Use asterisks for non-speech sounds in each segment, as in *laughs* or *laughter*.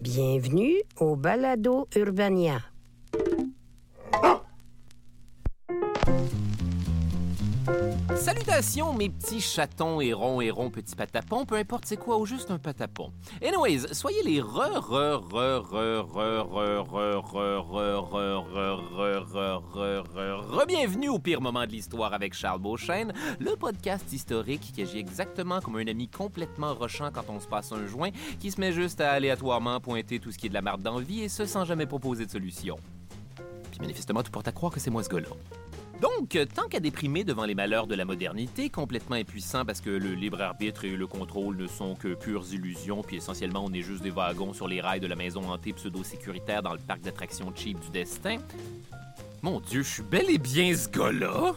Bienvenue au Balado Urbania. Salutations mes petits chatons, hérons, hérons, petits patapons, peu importe c'est quoi ou juste un patapon. Anyways, soyez les re, re, re, re, re, re, re, re, re, re, re, re, re, re, re, bienvenue au pire moment de l'histoire avec Charles Beauchesne, le podcast historique qui agit exactement comme un ami complètement rochant quand on se passe un joint, qui se met juste à aléatoirement pointer tout ce qui est de la marde d'envie et ce sans jamais proposer de solution. Puis manifestement, tout porte à croire que c'est moi ce gars-là. Donc, tant qu'à déprimer devant les malheurs de la modernité, complètement impuissant parce que le libre arbitre et le contrôle ne sont que pures illusions, puis essentiellement on est juste des wagons sur les rails de la maison hantée pseudo-sécuritaire dans le parc d'attractions cheap du destin. Mon Dieu, je suis bel et bien ce gars-là!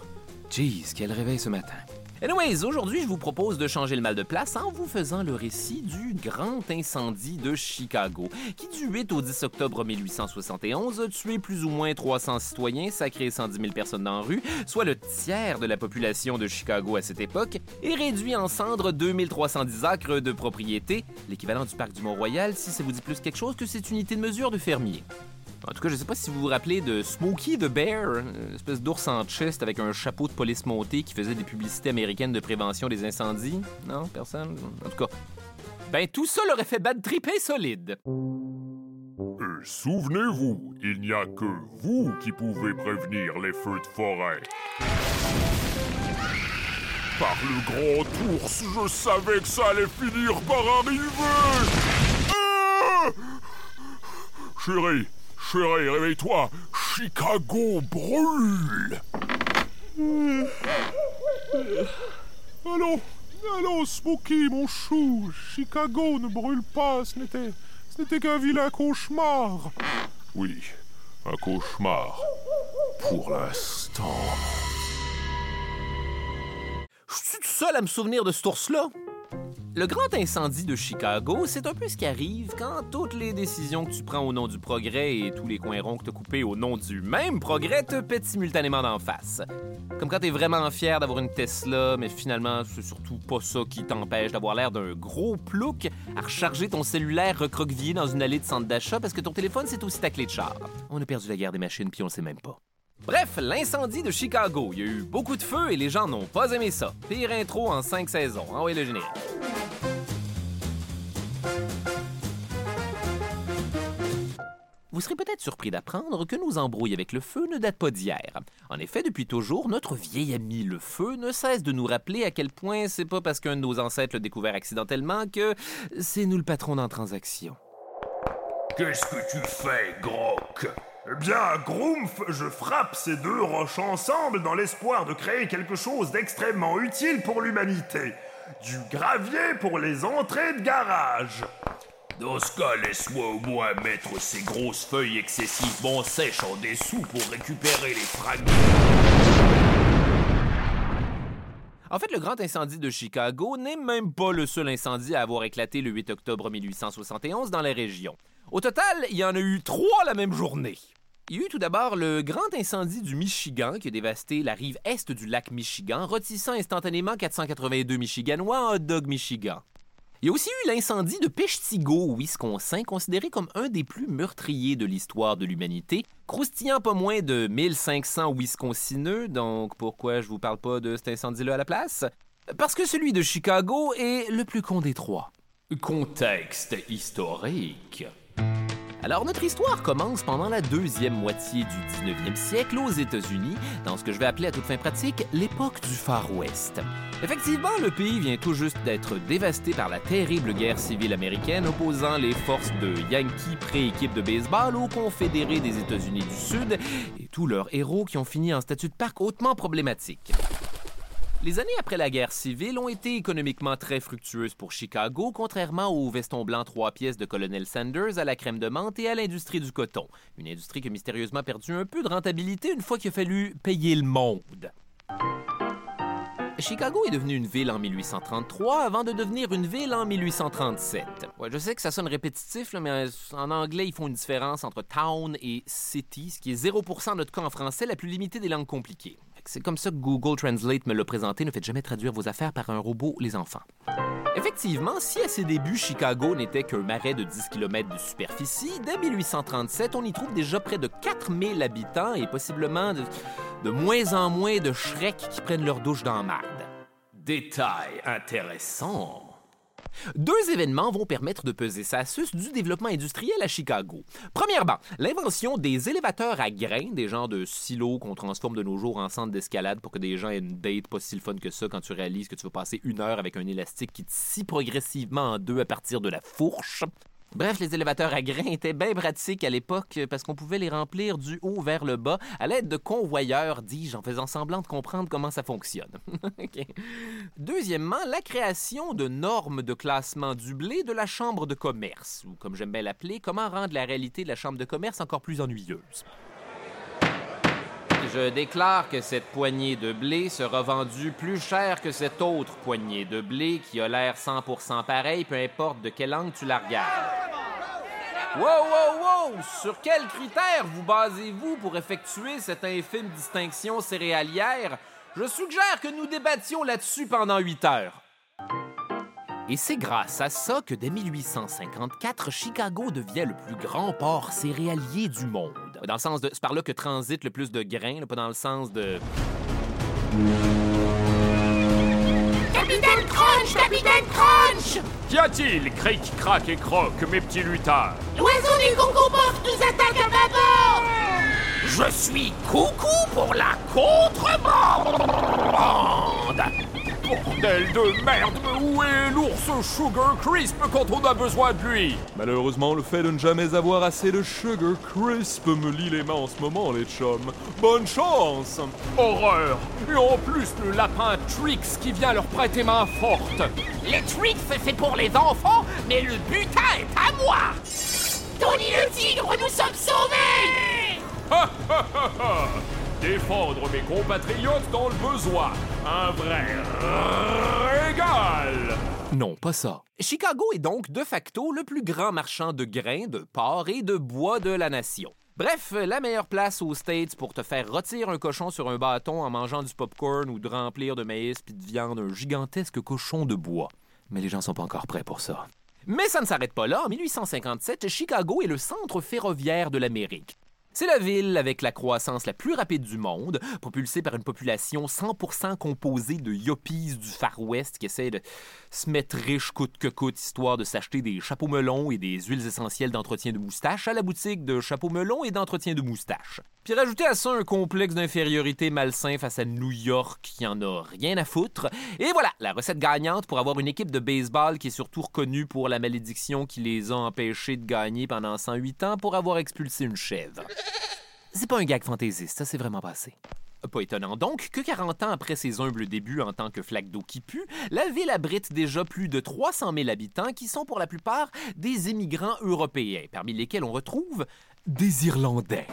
Jeez, quel réveil ce matin. Anyways, aujourd'hui, je vous propose de changer le mal de place en vous faisant le récit du grand incendie de Chicago, qui du 8 au 10 octobre 1871 a tué plus ou moins 300 citoyens, sacré 110 000 personnes dans la rue, soit le tiers de la population de Chicago à cette époque, et réduit en cendres 2310 acres de propriété, l'équivalent du parc du Mont-Royal si ça vous dit plus quelque chose que cette unité de mesure de fermier. En tout cas, je sais pas si vous vous rappelez de Smokey the Bear, une espèce d'ours en chest avec un chapeau de police monté qui faisait des publicités américaines de prévention des incendies. Non, personne? En tout cas. Ben, tout ça l'aurait fait bad tripper solide. Euh, Souvenez-vous, il n'y a que vous qui pouvez prévenir les feux de forêt. Par le grand ours, je savais que ça allait finir par arriver. Ah Chérie, chérie, réveille-toi. Chicago brûle. Allô, allô, Smokey, mon chou. Chicago ne brûle pas. Ce n'était, ce n'était qu'un vilain cauchemar. Oui, un cauchemar. Pour l'instant. Je suis tout seul à me souvenir de cet ours-là. Le grand incendie de Chicago, c'est un peu ce qui arrive quand toutes les décisions que tu prends au nom du progrès et tous les coins ronds que tu coupés au nom du même progrès te pètent simultanément d'en face. Comme quand t'es vraiment fier d'avoir une Tesla, mais finalement, c'est surtout pas ça qui t'empêche d'avoir l'air d'un gros plouc à recharger ton cellulaire recroquevillé dans une allée de centre d'achat parce que ton téléphone, c'est aussi ta clé de char. On a perdu la guerre des machines puis on sait même pas. Bref, l'incendie de Chicago. Il y a eu beaucoup de feu et les gens n'ont pas aimé ça. Pire intro en cinq saisons. Envoyez le générique. Vous serez peut-être surpris d'apprendre que nos embrouilles avec le feu ne datent pas d'hier. En effet, depuis toujours, notre vieil ami le feu ne cesse de nous rappeler à quel point c'est pas parce qu'un de nos ancêtres l'a découvert accidentellement que c'est nous le patron dans transaction. Qu'est-ce que tu fais, Grok? Eh bien, Groomf, je frappe ces deux roches ensemble dans l'espoir de créer quelque chose d'extrêmement utile pour l'humanité. Du gravier pour les entrées de garage. Dans ce cas, laisse-moi au moins mettre ces grosses feuilles excessivement sèches en dessous pour récupérer les fragments. En fait, le grand incendie de Chicago n'est même pas le seul incendie à avoir éclaté le 8 octobre 1871 dans la région. Au total, il y en a eu trois la même journée. Il y a eu tout d'abord le grand incendie du Michigan qui a dévasté la rive est du lac Michigan, rôtissant instantanément 482 Michiganois en hot dog Michigan. Il y a aussi eu l'incendie de Peshtigo au Wisconsin, considéré comme un des plus meurtriers de l'histoire de l'humanité, croustillant pas moins de 1500 Wisconsineux, donc pourquoi je vous parle pas de cet incendie-là à la place? Parce que celui de Chicago est le plus con des trois. Contexte historique. Alors, notre histoire commence pendant la deuxième moitié du 19e siècle aux États-Unis, dans ce que je vais appeler à toute fin pratique l'époque du Far West. Effectivement, le pays vient tout juste d'être dévasté par la terrible guerre civile américaine opposant les forces de Yankees pré-équipe de baseball aux confédérés des États-Unis du Sud et tous leurs héros qui ont fini en statut de parc hautement problématique. Les années après la guerre civile ont été économiquement très fructueuses pour Chicago, contrairement au veston blanc trois pièces de Colonel Sanders, à la crème de menthe et à l'industrie du coton. Une industrie qui a mystérieusement perdu un peu de rentabilité une fois qu'il a fallu payer le monde. Chicago est devenue une ville en 1833 avant de devenir une ville en 1837. Ouais, je sais que ça sonne répétitif, mais en anglais, ils font une différence entre town et city, ce qui est 0% en notre cas en français, la plus limitée des langues compliquées. C'est comme ça que Google Translate me l'a présenté. Ne faites jamais traduire vos affaires par un robot, les enfants. Effectivement, si à ses débuts, Chicago n'était qu'un marais de 10 km de superficie, dès 1837, on y trouve déjà près de 4000 habitants et possiblement de, moins en moins de Shrek qui prennent leur douche dans marde. Détail intéressant. Deux événements vont permettre de peser sa suce du développement industriel à Chicago. Premièrement, l'invention des élévateurs à grains, des genres de silos qu'on transforme de nos jours en centre d'escalade pour que des gens aient une date pas si le fun que ça quand tu réalises que tu vas passer une heure avec un élastique qui te scie progressivement en deux à partir de la fourche. Bref, les élévateurs à grains étaient bien pratiques à l'époque parce qu'on pouvait les remplir du haut vers le bas à l'aide de convoyeurs, dis-je, en faisant semblant de comprendre comment ça fonctionne. *laughs* Deuxièmement, la création de normes de classement du blé de la Chambre de commerce, ou comme j'aime bien l'appeler, comment rendre la réalité de la Chambre de commerce encore plus ennuyeuse. Je déclare que cette poignée de blé sera vendue plus cher que cette autre poignée de blé qui a l'air 100% pareil, peu importe de quelle angle tu la regardes. Wow, wow, wow! Sur quels critères vous basez-vous pour effectuer cette infime distinction céréalière? Je suggère que nous débattions là-dessus pendant huit heures. Et c'est grâce à ça que dès 1854, Chicago devient le plus grand port céréalier du monde. Dans le sens de. C'est par là que transite le plus de grains, là, pas dans le sens de. Capitaine Crunch, Capitaine Crunch Qu'y a-t-il, cric, crac et croc, mes petits lutins L'oiseau du Congo-Port nous attaque à bâbord Je suis coucou pour la contrebande! Bordel de merde, mais où est l'ours Sugar Crisp quand on a besoin de lui Malheureusement, le fait de ne jamais avoir assez de Sugar Crisp me lie les mains en ce moment, les chums. Bonne chance Horreur Et en plus, le lapin Trix qui vient leur prêter main forte Les tricks, c'est pour les enfants, mais le butin est à moi Tony le tigre, nous sommes sauvés Ha ha ha ha Défendre mes compatriotes dans le besoin Un vrai régal Non, pas ça. Chicago est donc de facto le plus grand marchand de grains, de porc et de bois de la nation. Bref, la meilleure place aux States pour te faire rôtir un cochon sur un bâton en mangeant du popcorn ou de remplir de maïs puis de viande un gigantesque cochon de bois. Mais les gens sont pas encore prêts pour ça. Mais ça ne s'arrête pas là. En 1857, Chicago est le centre ferroviaire de l'Amérique. C'est la ville avec la croissance la plus rapide du monde, propulsée par une population 100% composée de yuppies du Far West qui essaient de se mettre riches coûte que coûte, histoire de s'acheter des chapeaux melons et des huiles essentielles d'entretien de moustache à la boutique de chapeaux melons et d'entretien de moustache. Puis rajouter à ça un complexe d'infériorité malsain face à New York qui en a rien à foutre. Et voilà, la recette gagnante pour avoir une équipe de baseball qui est surtout reconnue pour la malédiction qui les a empêchés de gagner pendant 108 ans pour avoir expulsé une chèvre. C'est pas un gag fantaisiste, ça c'est vraiment passé. Pas étonnant donc que 40 ans après ses humbles débuts en tant que flaque d'eau qui pue, la ville abrite déjà plus de 300 000 habitants qui sont pour la plupart des immigrants européens, parmi lesquels on retrouve des Irlandais.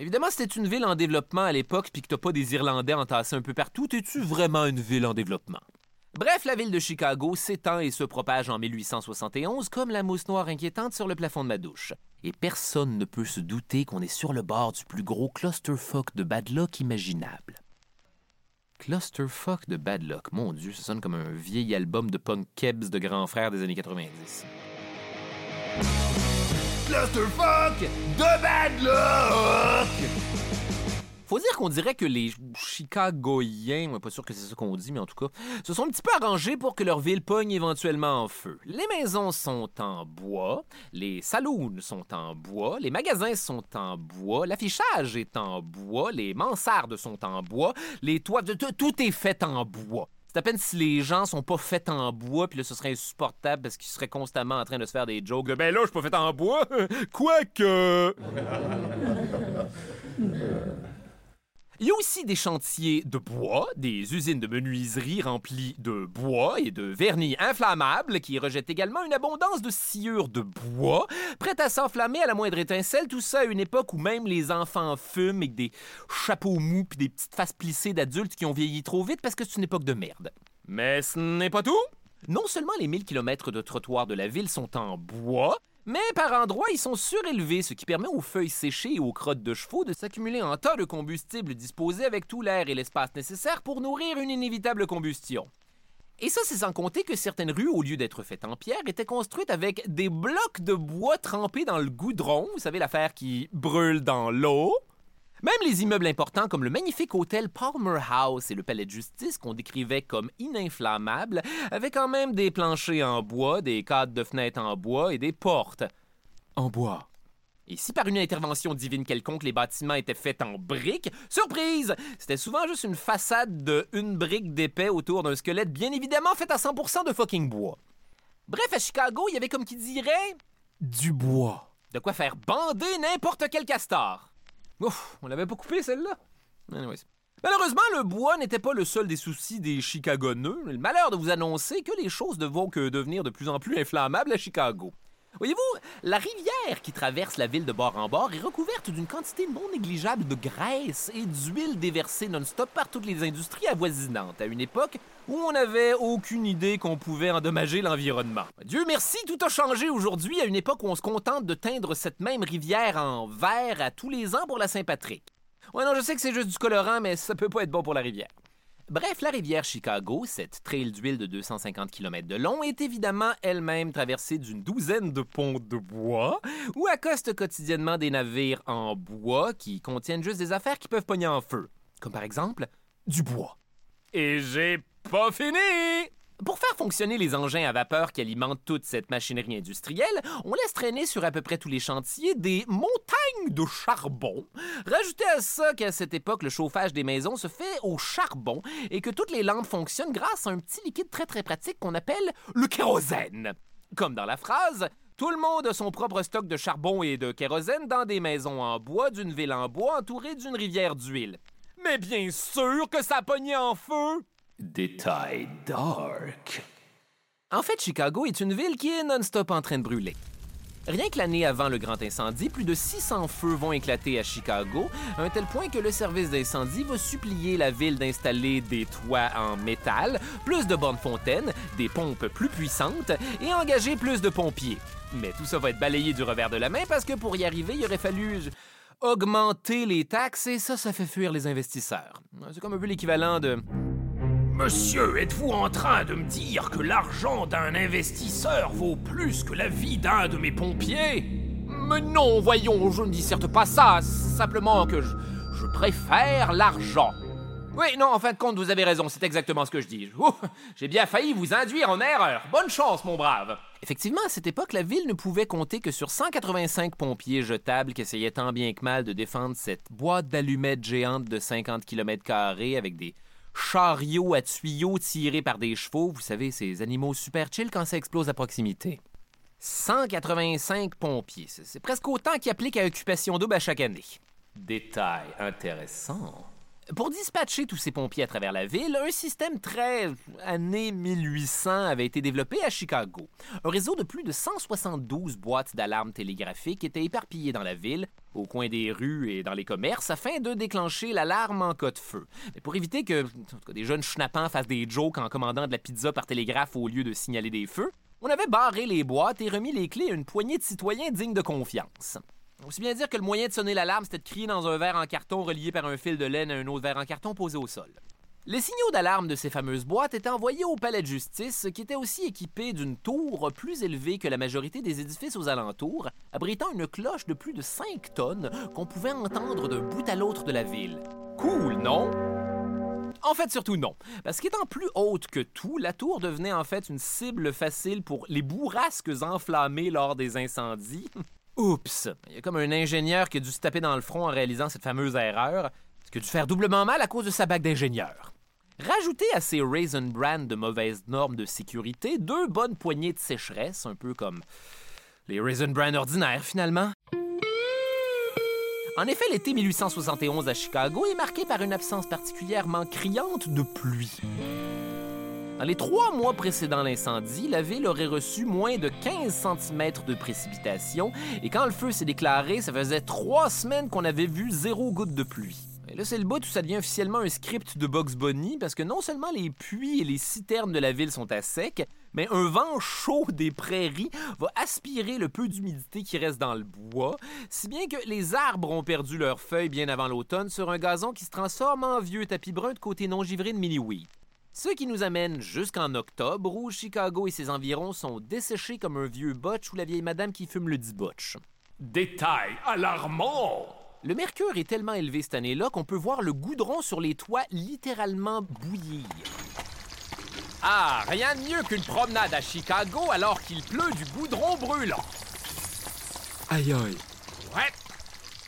Évidemment, t'es une ville en développement à l'époque puis que t'as pas des Irlandais entassés un peu partout, t'es-tu vraiment une ville en développement? Bref, la ville de Chicago s'étend et se propage en 1871 comme la mousse noire inquiétante sur le plafond de ma douche. Et personne ne peut se douter qu'on est sur le bord du plus gros clusterfuck de bad luck imaginable. Clusterfuck de bad luck, mon Dieu, ça sonne comme un vieil album de punk kebs de grands frères des années 90. Faut dire qu'on dirait que les Chicagoiens, ouais, pas sûr que c'est ça qu'on dit, mais en tout cas, se sont un petit peu arrangés pour que leur ville pogne éventuellement en feu. Les maisons sont en bois, les saloons sont en bois, les magasins sont en bois, l'affichage est en bois, les mansardes sont en bois, les toits, tout est fait en bois. C'est à peine si les gens sont pas faits en bois, puis là, ce serait insupportable parce qu'ils seraient constamment en train de se faire des jokes de ben là, je suis pas fait en bois, *laughs* quoique. *laughs* Il y a aussi des chantiers de bois, des usines de menuiserie remplies de bois et de vernis inflammables qui rejettent également une abondance de sciure de bois, prêtes à s'enflammer à la moindre étincelle, tout ça à une époque où même les enfants fument avec des chapeaux mous puis des petites faces plissées d'adultes qui ont vieilli trop vite parce que c'est une époque de merde. Mais ce n'est pas tout. Non seulement les 1000 km de trottoirs de la ville sont en bois, mais par endroits, ils sont surélevés, ce qui permet aux feuilles séchées et aux crottes de chevaux de s'accumuler en tas de combustible disposé avec tout l'air et l'espace nécessaire pour nourrir une inévitable combustion. Et ça, c'est sans compter que certaines rues, au lieu d'être faites en pierre, étaient construites avec des blocs de bois trempés dans le goudron, vous savez l'affaire qui brûle dans l'eau. Même les immeubles importants comme le magnifique hôtel Palmer House et le palais de justice qu'on décrivait comme ininflammables avaient quand même des planchers en bois, des cadres de fenêtres en bois et des portes en bois. Et si par une intervention divine quelconque les bâtiments étaient faits en briques, surprise! C'était souvent juste une façade de une brique d'épais autour d'un squelette bien évidemment fait à 100% de fucking bois. Bref, à Chicago, il y avait comme qui dirait du bois. De quoi faire bander n'importe quel castor. Ouf, on l'avait pas coupé celle-là? Anyways. Malheureusement, le bois n'était pas le seul des soucis des Chicagoneux. Le malheur de vous annoncer que les choses ne vont que devenir de plus en plus inflammables à Chicago. Voyez-vous, la rivière qui traverse la ville de bord en bord est recouverte d'une quantité non négligeable de graisse et d'huile déversée non-stop par toutes les industries avoisinantes, à une époque où on n'avait aucune idée qu'on pouvait endommager l'environnement. Dieu merci, tout a changé aujourd'hui, à une époque où on se contente de teindre cette même rivière en vert à tous les ans pour la Saint-Patrick. Ouais, non, je sais que c'est juste du colorant, mais ça peut pas être bon pour la rivière. Bref, la rivière Chicago, cette trail d'huile de 250 km de long, est évidemment elle-même traversée d'une douzaine de ponts de bois où accostent quotidiennement des navires en bois qui contiennent juste des affaires qui peuvent pogner en feu, comme par exemple du bois. Et j'ai pas fini! Pour faire fonctionner les engins à vapeur qui alimentent toute cette machinerie industrielle, on laisse traîner sur à peu près tous les chantiers des montagnes de charbon. Rajoutez à ça qu'à cette époque, le chauffage des maisons se fait au charbon et que toutes les lampes fonctionnent grâce à un petit liquide très très pratique qu'on appelle le kérosène. Comme dans la phrase, tout le monde a son propre stock de charbon et de kérosène dans des maisons en bois d'une ville en bois entourée d'une rivière d'huile. Mais bien sûr que ça a en feu! Dark. En fait, Chicago est une ville qui est non-stop en train de brûler. Rien que l'année avant le grand incendie, plus de 600 feux vont éclater à Chicago, à un tel point que le service d'incendie va supplier la ville d'installer des toits en métal, plus de bornes fontaines, des pompes plus puissantes et engager plus de pompiers. Mais tout ça va être balayé du revers de la main parce que pour y arriver, il aurait fallu augmenter les taxes et ça, ça fait fuir les investisseurs. C'est comme un peu l'équivalent de Monsieur, êtes-vous en train de me dire que l'argent d'un investisseur vaut plus que la vie d'un de mes pompiers? Mais non, voyons, je ne dis certes pas ça, simplement que je, je préfère l'argent. Oui, non, en fin de compte, vous avez raison, c'est exactement ce que je dis. J'ai bien failli vous induire en erreur. Bonne chance, mon brave. Effectivement, à cette époque, la ville ne pouvait compter que sur 185 pompiers jetables qui essayaient tant bien que mal de défendre cette boîte d'allumettes géante de 50 km avec des chariot à tuyaux tirés par des chevaux, vous savez, ces animaux super chill quand ça explose à proximité. 185 pompiers, c'est presque autant qui appliquent à Occupation Double à chaque année. Détail intéressant. Pour dispatcher tous ces pompiers à travers la ville, un système très année 1800 avait été développé à Chicago. Un réseau de plus de 172 boîtes d'alarmes télégraphiques était éparpillé dans la ville, au coin des rues et dans les commerces, afin de déclencher l'alarme en cas de feu. Mais pour éviter que des jeunes schnappants fassent des jokes en commandant de la pizza par télégraphe au lieu de signaler des feux, on avait barré les boîtes et remis les clés à une poignée de citoyens dignes de confiance. Aussi bien dire que le moyen de sonner l'alarme, c'était de crier dans un verre en carton relié par un fil de laine à un autre verre en carton posé au sol. Les signaux d'alarme de ces fameuses boîtes étaient envoyés au palais de justice, qui était aussi équipé d'une tour plus élevée que la majorité des édifices aux alentours, abritant une cloche de plus de 5 tonnes qu'on pouvait entendre d'un bout à l'autre de la ville. Cool, non? En fait, surtout non. Parce qu'étant plus haute que tout, la tour devenait en fait une cible facile pour les bourrasques enflammées lors des incendies. *laughs* Oups! Il y a comme un ingénieur qui a dû se taper dans le front en réalisant cette fameuse erreur, ce qui a dû faire doublement mal à cause de sa bague d'ingénieur? Rajoutez à ces Raisin Brand de mauvaises normes de sécurité deux bonnes poignées de sécheresse, un peu comme les Raisin Brand ordinaires finalement. En effet, l'été 1871 à Chicago est marqué par une absence particulièrement criante de pluie. Dans les trois mois précédant l'incendie, la ville aurait reçu moins de 15 cm de précipitations. Et quand le feu s'est déclaré, ça faisait trois semaines qu'on avait vu zéro goutte de pluie. Et là, c'est le bout où ça devient officiellement un script de Bugs Bunny parce que non seulement les puits et les citernes de la ville sont à sec, mais un vent chaud des prairies va aspirer le peu d'humidité qui reste dans le bois, si bien que les arbres ont perdu leurs feuilles bien avant l'automne sur un gazon qui se transforme en vieux tapis brun de côté non givré de mini Ce qui nous amène jusqu'en octobre où Chicago et ses environs sont desséchés comme un vieux botch ou la vieille madame qui fume le dit botch. Détail alarmant le mercure est tellement élevé cette année-là qu'on peut voir le goudron sur les toits littéralement bouillir. Ah, rien de mieux qu'une promenade à Chicago alors qu'il pleut du goudron brûlant. Aïe aïe. Ouais,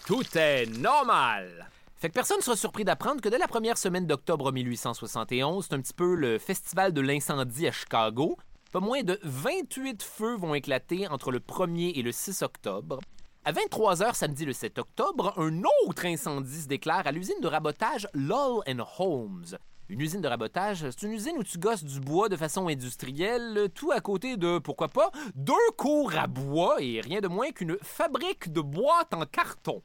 tout est normal. Fait que personne ne sera surpris d'apprendre que dès la première semaine d'octobre 1871, c'est un petit peu le festival de l'incendie à Chicago. Pas moins de 28 feux vont éclater entre le 1er et le 6 octobre. À 23 h samedi le 7 octobre, un autre incendie se déclare à l'usine de rabotage Lull Holmes. Une usine de rabotage, c'est une usine où tu gosses du bois de façon industrielle, tout à côté de, pourquoi pas, deux cours à bois et rien de moins qu'une fabrique de boîtes en carton.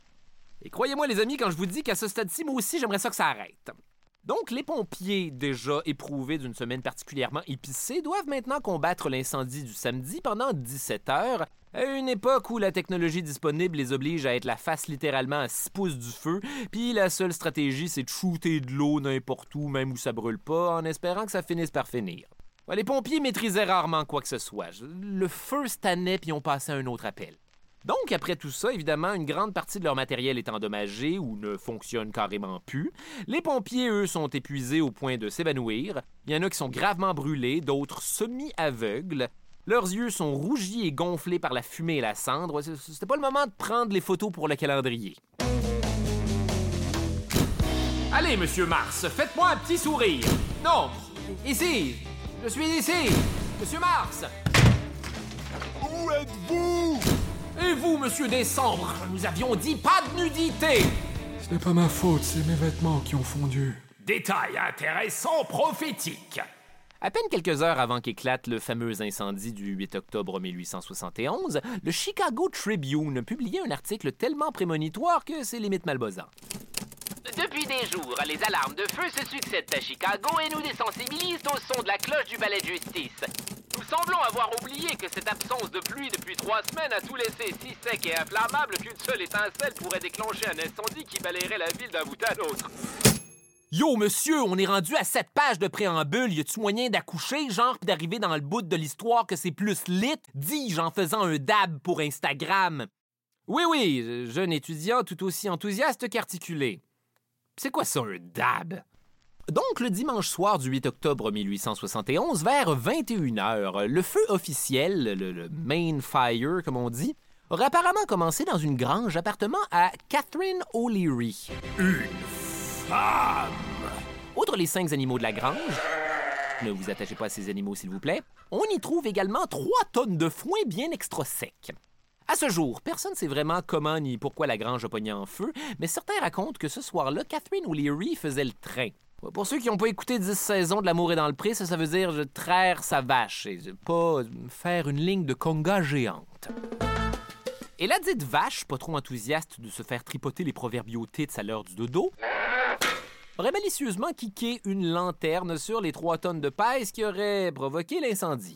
Et croyez-moi les amis, quand je vous dis qu'à ce stade-ci, moi aussi, j'aimerais ça que ça arrête. Donc, les pompiers, déjà éprouvés d'une semaine particulièrement épicée, doivent maintenant combattre l'incendie du samedi pendant 17 heures, à une époque où la technologie disponible les oblige à être la face littéralement à 6 pouces du feu, puis la seule stratégie, c'est de shooter de l'eau n'importe où, même où ça brûle pas, en espérant que ça finisse par finir. Les pompiers maîtrisaient rarement quoi que ce soit. Le feu se tannait, puis ont passé à un autre appel. Donc, après tout ça, évidemment, une grande partie de leur matériel est endommagé ou ne fonctionne carrément plus. Les pompiers, eux, sont épuisés au point de s'évanouir. Il y en a qui sont gravement brûlés, d'autres semi-aveugles. Leurs yeux sont rougis et gonflés par la fumée et la cendre. C'était pas le moment de prendre les photos pour le calendrier. Allez, monsieur Mars, faites-moi un petit sourire. Non, ici. Je suis ici. Monsieur Mars. Où êtes-vous? Et vous, monsieur Décembre, nous avions dit pas de nudité Ce n'est pas ma faute, c'est mes vêtements qui ont fondu. Détail intéressant prophétique. À peine quelques heures avant qu'éclate le fameux incendie du 8 octobre 1871, le Chicago Tribune publiait un article tellement prémonitoire que c'est limite malbosant. Depuis des jours, les alarmes de feu se succèdent à Chicago et nous désensibilisent au son de la cloche du balai de justice. Nous semblons avoir oublié que cette absence de pluie depuis trois semaines a tout laissé si sec et inflammable qu'une seule étincelle pourrait déclencher un incendie qui balayerait la ville d'un bout à l'autre. Yo, monsieur, on est rendu à cette page de préambule. Y a-tu moyen d'accoucher, genre, d'arriver dans le bout de l'histoire que c'est plus lit, dis-je en faisant un dab pour Instagram? Oui, oui, jeune étudiant tout aussi enthousiaste qu'articulé. C'est quoi ça, un dab? Donc, le dimanche soir du 8 octobre 1871, vers 21h, le feu officiel, le, main fire, comme on dit, aurait apparemment commencé dans une grange appartement à Catherine O'Leary. Une femme! Outre les cinq animaux de la grange, ne vous attachez pas à ces animaux, s'il vous plaît, on y trouve également trois tonnes de foin bien extra sec. À ce jour, personne ne sait vraiment comment ni pourquoi la grange a pogné en feu, mais certains racontent que ce soir-là, Catherine O'Leary faisait le train. Pour ceux qui n'ont pas écouté 10 saisons de L'amour est dans le pré, ça, veut dire je traire sa vache et pas faire une ligne de conga géante. Et la dite vache, pas trop enthousiaste de se faire tripoter les proverbiaux tits à l'heure du dodo, aurait malicieusement kické une lanterne sur les trois tonnes de paille qui aurait provoqué l'incendie.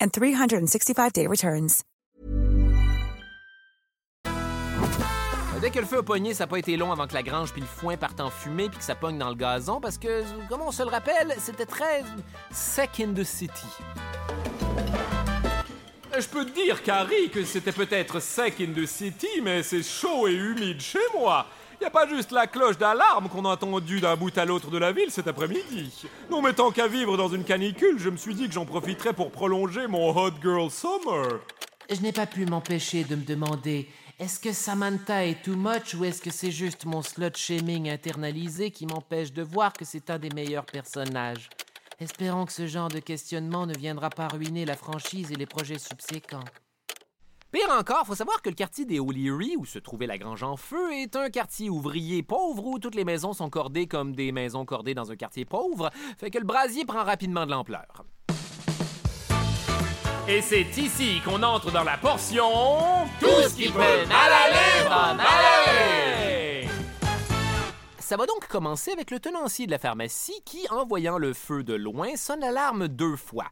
and 365-day returns. Dès que le feu a pogné, ça n'a pas été long avant que la grange puis le foin partent en fumée puis que ça pogne dans le gazon parce que, comme on se le rappelle, c'était très sec in the city. Je peux te dire, Carrie, que c'était peut-être sec in the city, mais c'est chaud et humide chez moi. Y a pas juste la cloche d'alarme qu'on a entendue d'un bout à l'autre de la ville cet après-midi. Non, mais tant qu'à vivre dans une canicule, je me suis dit que j'en profiterais pour prolonger mon Hot Girl Summer. Je n'ai pas pu m'empêcher de me demander est-ce que Samantha est too much ou est-ce que c'est juste mon slut shaming internalisé qui m'empêche de voir que c'est un des meilleurs personnages? Espérons que ce genre de questionnement ne viendra pas ruiner la franchise et les projets subséquents. Pire encore, faut savoir que le quartier des O'Leary, où se trouvait la grange en feu, est un quartier ouvrier pauvre où toutes les maisons sont cordées comme des maisons cordées dans un quartier pauvre, fait que le brasier prend rapidement de l'ampleur. Et c'est ici qu'on entre dans la portion. Tout ce qui peut mal aller va mal aller. Ça va donc commencer avec le tenancier de la pharmacie qui, en voyant le feu de loin, sonne l'alarme deux fois.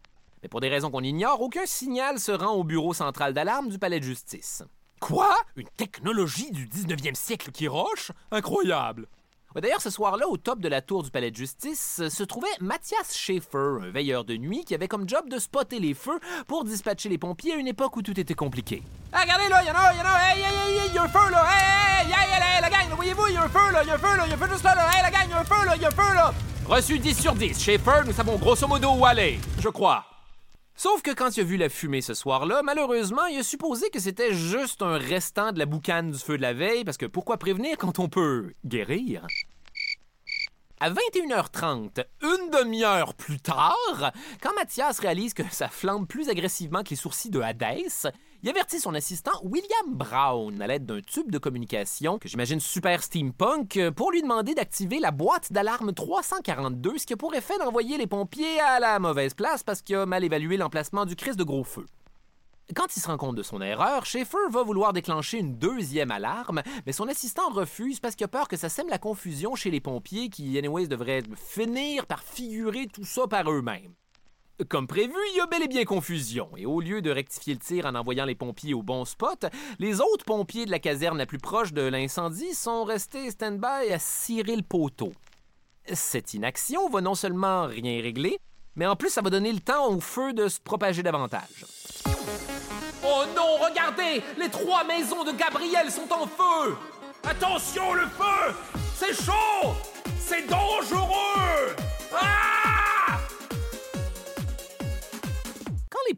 Mais pour des raisons qu'on ignore, aucun signal se rend au bureau central d'alarme du palais de justice. Quoi? Une technologie du 19e siècle qui roche? Incroyable D'ailleurs, ce soir-là, au top de la tour du palais de justice, euh, se trouvait Mathias Schaeffer, un veilleur de nuit qui avait comme job de spotter les feux pour dispatcher les pompiers à une époque où tout était compliqué. Ah, regardez là, y'en a, y'en a, hey, hey, hey, y a un feu là, hey, hey, hey, la gang, voyez-vous, y a un feu là, y a un feu là, y a un feu juste là, là, hey, la gang, y a un feu là, y a un feu là. Reçu 10 sur 10, Schaeffer, nous savons grosso modo où aller, je crois. Sauf que quand il a vu la fumée ce soir-là, malheureusement, il a supposé que c'était juste un restant de la boucane du feu de la veille, parce que pourquoi prévenir quand on peut guérir? À 21h30, une demi-heure plus tard, quand Mathias réalise que ça flambe plus agressivement que les sourcils de Hadès, il avertit son assistant William Brown à l'aide d'un tube de communication que j'imagine super steampunk pour lui demander d'activer la boîte d'alarme 342, ce qui a pour effet d'envoyer les pompiers à la mauvaise place parce qu'il a mal évalué l'emplacement du crise de gros feu. Quand il se rend compte de son erreur, Schaeffer va vouloir déclencher une deuxième alarme, mais son assistant refuse parce qu'il a peur que ça sème la confusion chez les pompiers qui, anyways, devraient finir par figurer tout ça par eux-mêmes. Comme prévu, il y a bel et bien confusion, et au lieu de rectifier le tir en envoyant les pompiers au bon spot, les autres pompiers de la caserne la plus proche de l'incendie sont restés stand-by à cirer le poteau. Cette inaction va non seulement rien régler, mais en plus ça va donner le temps au feu de se propager davantage. Oh non, regardez, les trois maisons de Gabriel sont en feu. Attention, le feu,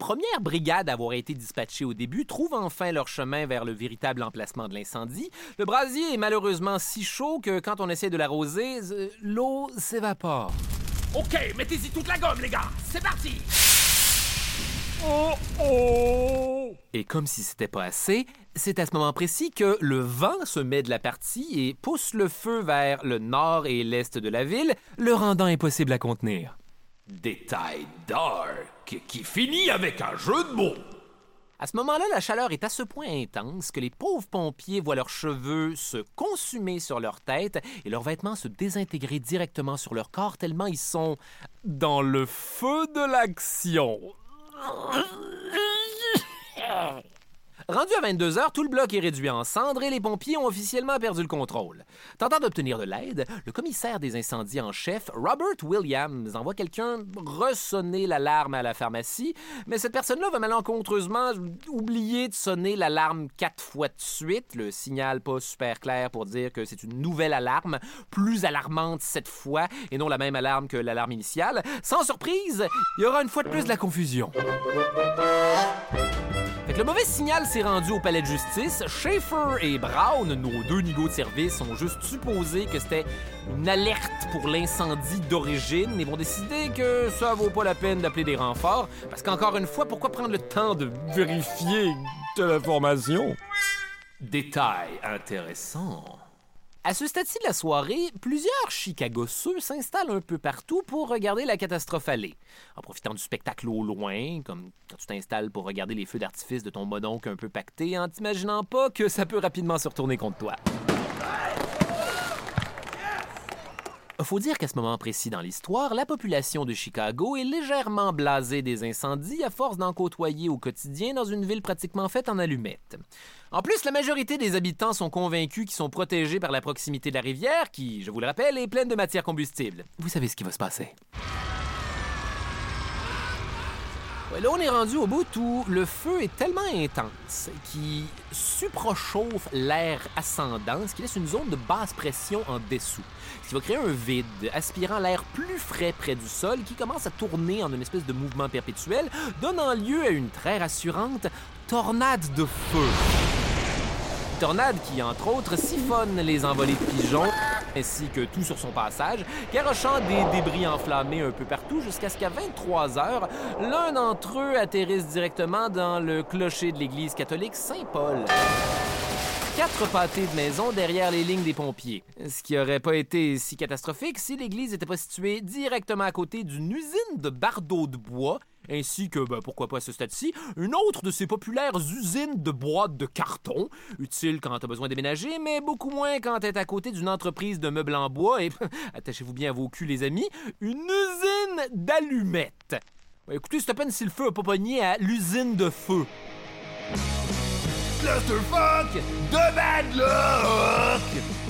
premières brigades à avoir été dispatchées au début trouvent enfin leur chemin vers le véritable emplacement de l'incendie, le brasier est malheureusement si chaud que quand on essaie de l'arroser, euh, l'eau s'évapore. Ok, mettez-y toute la gomme, les gars. C'est parti. Oh oh Et comme si c'était pas assez, c'est à ce moment précis que le vent se met de la partie et pousse le feu vers le nord et l'est de la ville, le rendant impossible à contenir. Détail dark qui finit avec un jeu de mots. À ce moment-là, la chaleur est à ce point intense que les pauvres pompiers voient leurs cheveux se consumer sur leur tête et leurs vêtements se désintégrer directement sur leur corps tellement ils sont dans le feu de l'action. Rendu à 22 heures, tout le bloc est réduit en cendres et les pompiers ont officiellement perdu le contrôle. Tentant d'obtenir de l'aide, le commissaire des incendies en chef, Robert Williams, envoie quelqu'un ressonner l'alarme à la pharmacie, mais cette personne-là va malencontreusement oublier de sonner l'alarme quatre fois de suite, le signal pas super clair pour dire que c'est une nouvelle alarme, plus alarmante cette fois, et non la même alarme que l'alarme initiale. Sans surprise, il y aura une fois de plus de la confusion. Fait le mauvais signal rendu au palais de justice. Schaeffer et Brown, nos deux nigauds de service, ont juste supposé que c'était une alerte pour l'incendie d'origine et vont décider que ça vaut pas la peine d'appeler des renforts. Parce qu'encore une fois, pourquoi prendre le temps de vérifier De l'information? Détail intéressant. À ce stade-ci de la soirée, plusieurs Chicagosseux s'installent un peu partout pour regarder la catastrophe aller. En profitant du spectacle au loin, comme quand tu t'installes pour regarder les feux d'artifice de ton mononcle un peu pacté, en t'imaginant pas que ça peut rapidement se retourner contre toi. Faut dire qu'à ce moment précis dans l'histoire, la population de Chicago est légèrement blasée des incendies à force d'en côtoyer au quotidien dans une ville pratiquement faite en allumettes. En plus, la majorité des habitants sont convaincus qu'ils sont protégés par la proximité de la rivière, qui, je vous le rappelle, est pleine de matière combustible. Vous savez ce qui va se passer. Là, on est rendu au bout où le feu est tellement intense qu'il suprachauffe l'air ascendant, ce qui laisse une zone de basse pression en dessous. Ce qui va créer un vide, aspirant l'air plus frais près du sol, qui commence à tourner en une espèce de mouvement perpétuel, donnant lieu à une très rassurante tornade de feu. Tornade qui, entre autres, siphonne les envolées de pigeons ainsi que tout sur son passage, garochant des débris enflammés un peu partout jusqu'à ce qu'à 23 heures, l'un d'entre eux atterrisse directement dans le clocher de l'église catholique Saint-Paul quatre pâtés de maison derrière les lignes des pompiers. Ce qui aurait pas été si catastrophique si l'église n'était pas située directement à côté d'une usine de bardeaux de bois ainsi que, ben, pourquoi pas à ce stade-ci, une autre de ces populaires usines de boîtes de carton, utile quand t'as besoin de déménager, mais beaucoup moins quand t'es à côté d'une entreprise de meubles en bois et, *laughs* attachez-vous bien à vos culs les amis, une usine d'allumettes. Ben, écoutez, c'est à peine si le feu a pas pogné à l'usine de feu. Clusterfuck bad luck!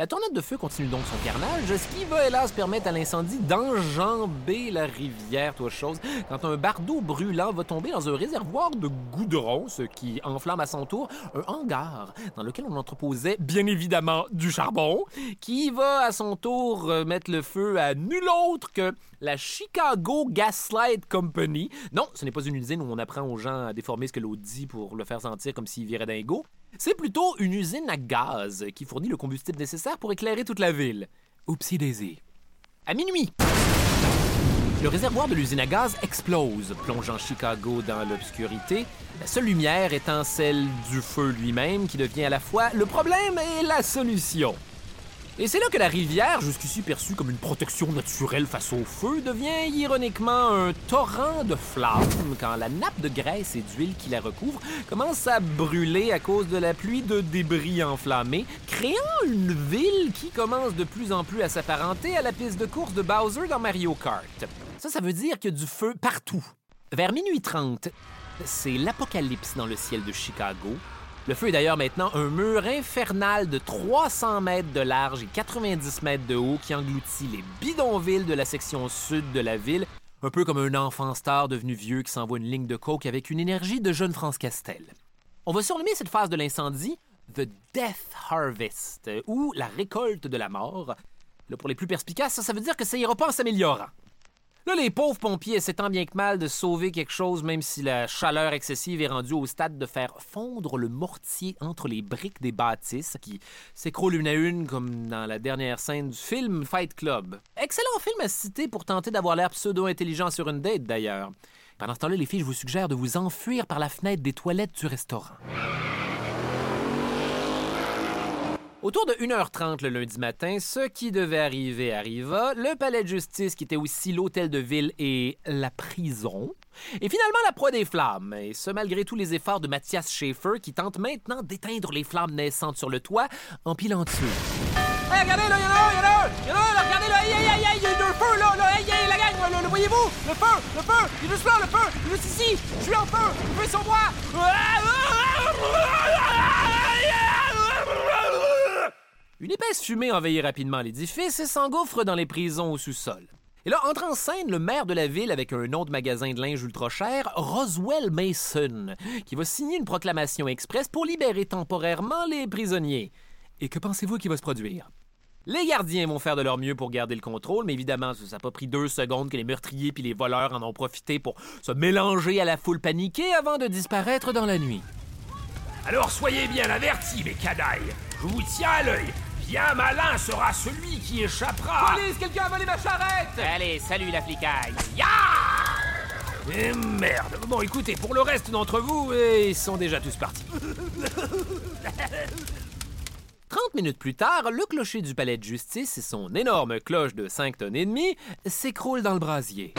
La tornade de feu continue donc son carnage, ce qui va hélas permettre à l'incendie d'enjamber la rivière, toi chose, quand un bardeau brûlant va tomber dans un réservoir de goudron, ce qui enflamme à son tour un hangar dans lequel on entreposait bien évidemment du charbon, qui va à son tour euh, mettre le feu à nul autre que la Chicago Gaslight Company. Non, ce n'est pas une usine où on apprend aux gens à déformer ce que l'autre dit pour le faire sentir comme s'il virait dingo. C'est plutôt une usine à gaz qui fournit le combustible nécessaire pour éclairer toute la ville. Oupsie daisy. À minuit, le réservoir de l'usine à gaz explose, plongeant Chicago dans l'obscurité, la seule lumière étant celle du feu lui-même qui devient à la fois le problème et la solution. Et c'est là que la rivière, jusqu'ici perçue comme une protection naturelle face au feu, devient ironiquement un torrent de flammes quand la nappe de graisse et d'huile qui la recouvre commence à brûler à cause de la pluie de débris enflammés, créant une ville qui commence de plus en plus à s'apparenter à la piste de course de Bowser dans Mario Kart. Ça, ça veut dire qu'il y a du feu partout. Vers minuit 30, c'est l'apocalypse dans le ciel de Chicago, le feu est d'ailleurs maintenant un mur infernal de 300 mètres de large et 90 mètres de haut qui engloutit les bidonvilles de la section sud de la ville, un peu comme un enfant star devenu vieux qui s'envoie une ligne de coke avec une énergie de jeune France Castel. On va surnommer cette phase de l'incendie The Death Harvest, ou la récolte de la mort. Là, pour les plus perspicaces, ça, veut dire que ça ira pas en s'améliorant. Là, les pauvres pompiers essaient tant bien que mal de sauver quelque chose, même si la chaleur excessive est rendue au stade de faire fondre le mortier entre les briques des bâtisses qui s'écroulent une à une, comme dans la dernière scène du film Fight Club. Excellent film à citer pour tenter d'avoir l'air pseudo-intelligent sur une date, d'ailleurs. Pendant ce temps-là, les filles, vous suggère de vous enfuir par la fenêtre des toilettes du restaurant. Autour de 1h30 le lundi matin, ce qui devait arriver arriva. Le palais de justice, qui était aussi l'hôtel de ville et la prison. Et finalement, la proie des flammes. Et ce, malgré tous les efforts de Mathias Schaeffer, qui tente maintenant d'éteindre les flammes naissantes sur le toit en pilant dessus. Hey, regardez, là, il y en a un, il y en a un, il y en a un, là, regardez, là, aïe, aïe, aïe, il y a le feu, là, là, aïe, aïe, la gang, là, le voyez-vous? Le feu, le feu, il est juste là, le feu, il est juste ici, je suis en feu, le feu est sur moi. Une épaisse fumée envahit rapidement l'édifice et s'engouffre dans les prisons au sous-sol. Et là, entre en scène le maire de la ville avec un nom de magasin de linge ultra cher, Roswell Mason, qui va signer une proclamation express pour libérer temporairement les prisonniers. Et que pensez-vous qui va se produire? Les gardiens vont faire de leur mieux pour garder le contrôle, mais évidemment, ça n'a pas pris deux secondes que les meurtriers puis les voleurs en ont profité pour se mélanger à la foule paniquée avant de disparaître dans la nuit. Alors soyez bien avertis, mes canailles. Je vous tiens à l'œil. Bien malin sera celui qui échappera. Police, quelqu'un a volé ma charrette Allez, salut la flicaille. Ya Eh merde. Bon, écoutez, pour le reste d'entre vous, Et ils sont déjà tous partis. *laughs* 30 minutes plus tard, le clocher du palais de justice et son énorme cloche de 5 tonnes et demie s'écroulent dans le brasier.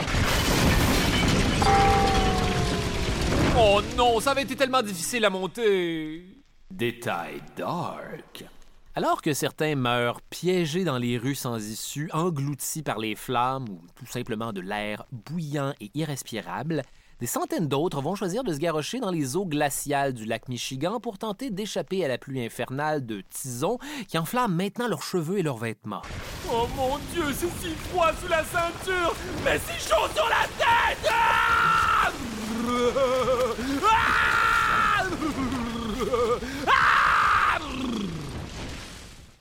Oh non, ça avait été tellement difficile à monter. Détail dark. Alors que certains meurent piégés dans les rues sans issue, engloutis par les flammes ou tout simplement de l'air bouillant et irrespirable, des centaines d'autres vont choisir de se garrocher dans les eaux glaciales du lac Michigan pour tenter d'échapper à la pluie infernale de tisons qui enflamme maintenant leurs cheveux et leurs vêtements. Oh mon Dieu, c'est si froid sous la ceinture, mais si chaud sur la tête! Ah! Ah! Ah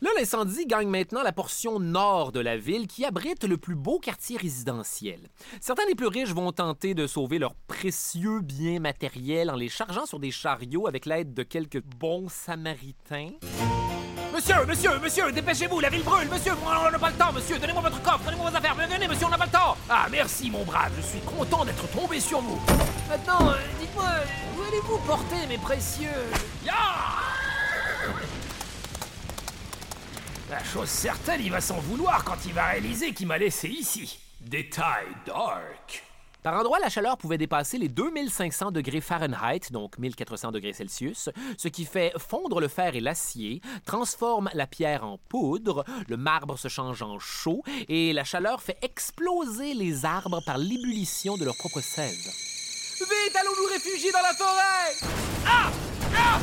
Là, l'incendie gagne maintenant la portion nord de la ville qui abrite le plus beau quartier résidentiel. Certains des plus riches vont tenter de sauver leurs précieux biens matériels en les chargeant sur des chariots avec l'aide de quelques bons samaritains. Monsieur, monsieur, monsieur, dépêchez-vous, la ville brûle, monsieur, on n'a pas le temps, monsieur, donnez-moi votre coffre, donnez-moi vos affaires, venez, monsieur, on n'a pas le temps. Ah, merci, mon brave, je suis content d'être tombé sur vous. Maintenant, euh, dites-moi, où allez-vous porter mes précieux... La chose certaine, il va s'en vouloir quand il va réaliser qu'il m'a laissé ici. Détail dark. Par endroits, la chaleur pouvait dépasser les 2500 degrés Fahrenheit, donc 1400 degrés Celsius, ce qui fait fondre le fer et l'acier, transforme la pierre en poudre, le marbre se change en chaux et la chaleur fait exploser les arbres par l'ébullition de leur propre sève. Vite, allons nous réfugier dans la forêt! Ah! Ah!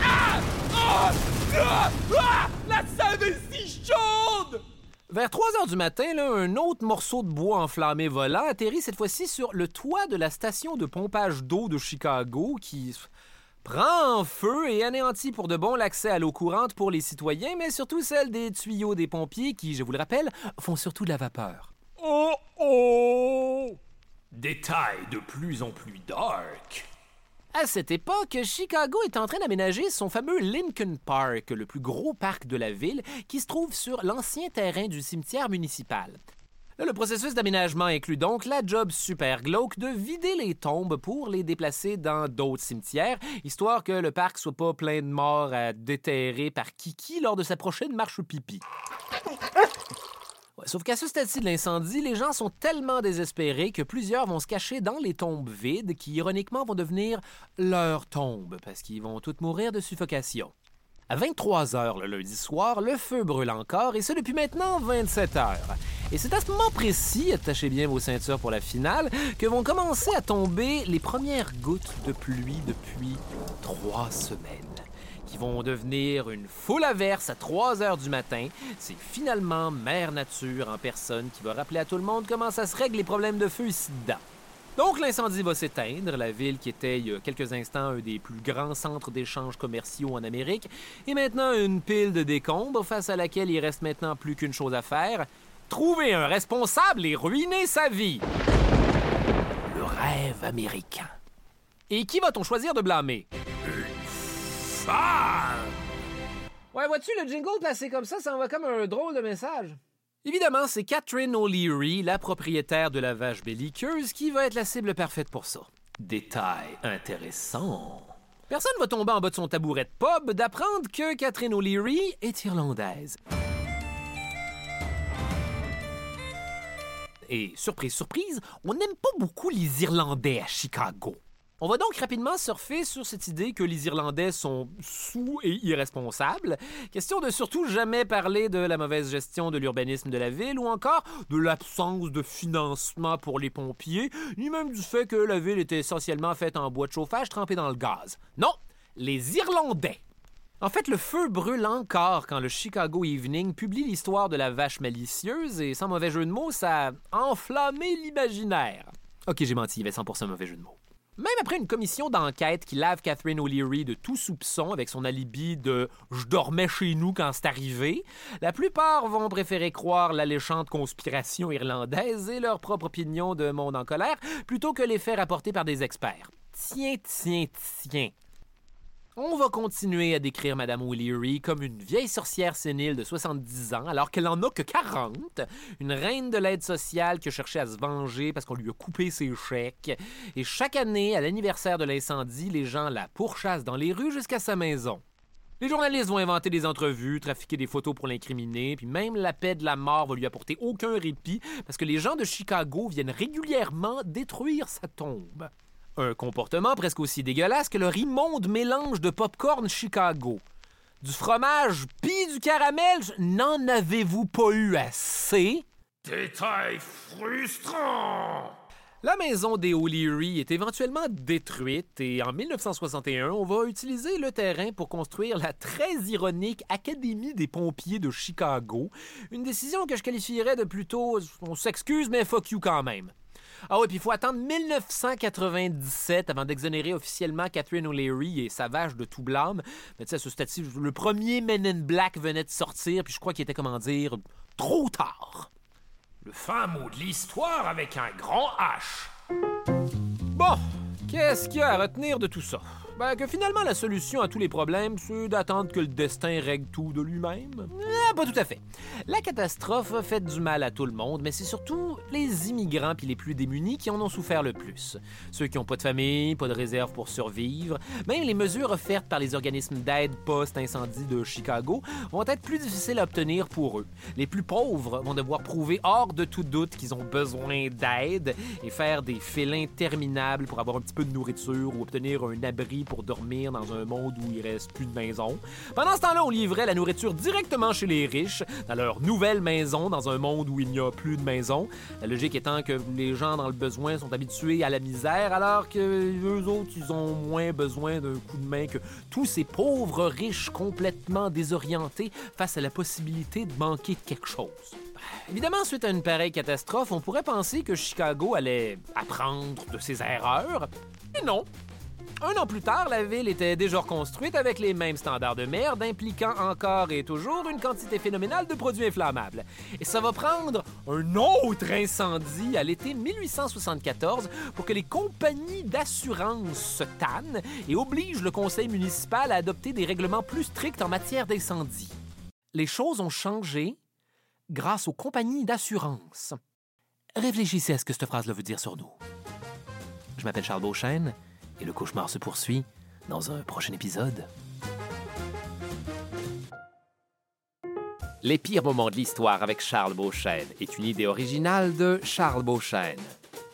Ah! Oh ah, ah! La chaude Vers 3 heures du matin, là, un autre morceau de bois enflammé volant atterrit cette fois-ci sur le toit de la station de pompage d'eau de Chicago qui prend en feu et anéantit pour de bon l'accès à l'eau courante pour les citoyens, mais surtout celle des tuyaux des pompiers qui, je vous le rappelle, font surtout de la vapeur. Oh oh Détail de plus en plus dark. À cette époque, Chicago est en train d'aménager son fameux Lincoln Park, le plus gros parc de la ville, qui se trouve sur l'ancien terrain du cimetière municipal. Le processus d'aménagement inclut donc la job super glauque de vider les tombes pour les déplacer dans d'autres cimetières, histoire que le parc soit pas plein de morts à déterrer par Kiki lors de sa prochaine marche pipi. Sauf qu'à ce stade-ci de l'incendie, les gens sont tellement désespérés que plusieurs vont se cacher dans les tombes vides qui, ironiquement, vont devenir leurs tombes parce qu'ils vont toutes mourir de suffocation. À 23 heures le lundi soir, le feu brûle encore et ce depuis maintenant 27 heures. Et c'est à ce moment précis, attachez bien vos ceintures pour la finale, que vont commencer à tomber les premières gouttes de pluie depuis trois semaines qui vont devenir une foule averse à 3 heures du matin. C'est finalement Mère Nature en personne qui va rappeler à tout le monde comment ça se règle les problèmes de feu ici-dedans. Donc l'incendie va s'éteindre, la ville qui était il y a quelques instants un des plus grands centres d'échanges commerciaux en Amérique est maintenant une pile de décombres face à laquelle il reste maintenant plus qu'une chose à faire, trouver un responsable et ruiner sa vie. Le rêve américain. Et qui va-t-on choisir de blâmer? Ouais, vois-tu, le jingle placé comme ça, ça envoie comme un drôle de message. Évidemment, c'est Catherine O'Leary, la propriétaire de la vache belliqueuse, qui va être la cible parfaite pour ça. Détail intéressant. Personne va tomber en bas de son tabouret de pub d'apprendre que Catherine O'Leary est irlandaise. Et surprise, surprise, on n'aime pas beaucoup les Irlandais à Chicago. On va donc rapidement surfer sur cette idée que les Irlandais sont sous et irresponsables. Question de surtout jamais parler de la mauvaise gestion de l'urbanisme de la ville ou encore de l'absence de financement pour les pompiers, ni même du fait que la ville était essentiellement faite en bois de chauffage trempé dans le gaz. Non, les Irlandais. En fait, le feu brûle encore quand le Chicago Evening publie l'histoire de la vache malicieuse et sans mauvais jeu de mots, ça a enflammé l'imaginaire. Ok, j'ai menti, il y avait 100% mauvais jeu de mots. Même après une commission d'enquête qui lave Catherine O'Leary de tout soupçon avec son alibi de je dormais chez nous quand c'est arrivé, la plupart vont préférer croire l'alléchante conspiration irlandaise et leur propre opinion de monde en colère plutôt que les faits rapportés par des experts. Tiens, tiens, tiens. On va continuer à décrire Madame O'Leary comme une vieille sorcière sénile de 70 ans alors qu'elle en a que 40, une reine de l'aide sociale qui a cherché à se venger parce qu'on lui a coupé ses chèques. Et chaque année, à l'anniversaire de l'incendie, les gens la pourchassent dans les rues jusqu'à sa maison. Les journalistes vont inventer des entrevues, trafiquer des photos pour l'incriminer, puis même la paix de la mort va lui apporter aucun répit parce que les gens de Chicago viennent régulièrement détruire sa tombe. Un comportement presque aussi dégueulasse que le immonde mélange de popcorn Chicago. Du fromage pis du caramel, n'en avez-vous pas eu assez? Détail frustrant! La maison des O'Leary est éventuellement détruite et en 1961, on va utiliser le terrain pour construire la très ironique Académie des pompiers de Chicago. Une décision que je qualifierais de plutôt, on s'excuse, mais fuck you quand même. Ah oui, puis il faut attendre 1997 avant d'exonérer officiellement Catherine O'Leary et sa vache de tout blâme. Mais tu sais, ce statut, le premier Men in Black venait de sortir, puis je crois qu'il était, comment dire, trop tard. Le fin mot de l'histoire avec un grand H. Bon, qu'est-ce qu'il y a à retenir de tout ça? Ben, que finalement, la solution à tous les problèmes, c'est d'attendre que le destin règle tout de lui-même? Ah, pas tout à fait. La catastrophe a fait du mal à tout le monde, mais c'est surtout les immigrants puis les plus démunis qui en ont souffert le plus. Ceux qui n'ont pas de famille, pas de réserve pour survivre, même les mesures offertes par les organismes d'aide post-incendie de Chicago vont être plus difficiles à obtenir pour eux. Les plus pauvres vont devoir prouver hors de tout doute qu'ils ont besoin d'aide et faire des félins terminables pour avoir un petit peu de nourriture ou obtenir un abri pour dormir dans un monde où il reste plus de maison. Pendant ce temps-là, on livrait la nourriture directement chez les riches, dans leur nouvelle maison, dans un monde où il n'y a plus de maison. La logique étant que les gens dans le besoin sont habitués à la misère, alors que eux autres, ils ont moins besoin d'un coup de main que tous ces pauvres riches complètement désorientés face à la possibilité de manquer de quelque chose. Évidemment, suite à une pareille catastrophe, on pourrait penser que Chicago allait apprendre de ses erreurs. Et non, un an plus tard, la ville était déjà reconstruite avec les mêmes standards de merde, impliquant encore et toujours une quantité phénoménale de produits inflammables. Et ça va prendre un autre incendie à l'été 1874 pour que les compagnies d'assurance se tannent et obligent le conseil municipal à adopter des règlements plus stricts en matière d'incendie. Les choses ont changé grâce aux compagnies d'assurance. Réfléchissez à ce que cette phrase-là veut dire sur nous. Je m'appelle Charles Beauchesne et le cauchemar se poursuit dans un prochain épisode. Les pires moments de l'histoire avec Charles Beauchesne est une idée originale de Charles Beauchesne.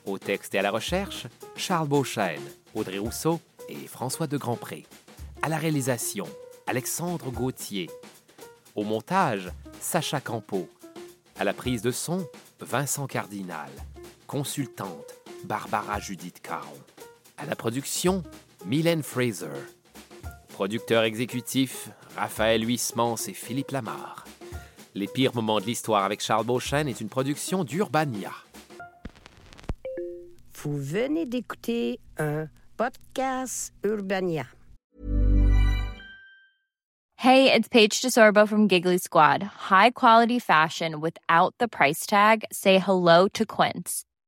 Au texte et à la recherche, Charles Beauchesne, Audrey Rousseau et François de Grandpré. À la réalisation, Alexandre Gauthier. Au montage, Sacha Campeau. À la prise de son, Vincent Cardinal. Consultante, Barbara Judith Caron. À la production, Mylène Fraser. Producteur exécutif, Raphaël Huismans et Philippe Lamar. Les pires moments de l'histoire avec Charles Beauchesne est une production d'Urbania. Vous venez d'écouter un podcast Urbania. Hey, it's Paige DeSorbo from Giggly Squad. High quality fashion without the price tag. Say hello to Quince.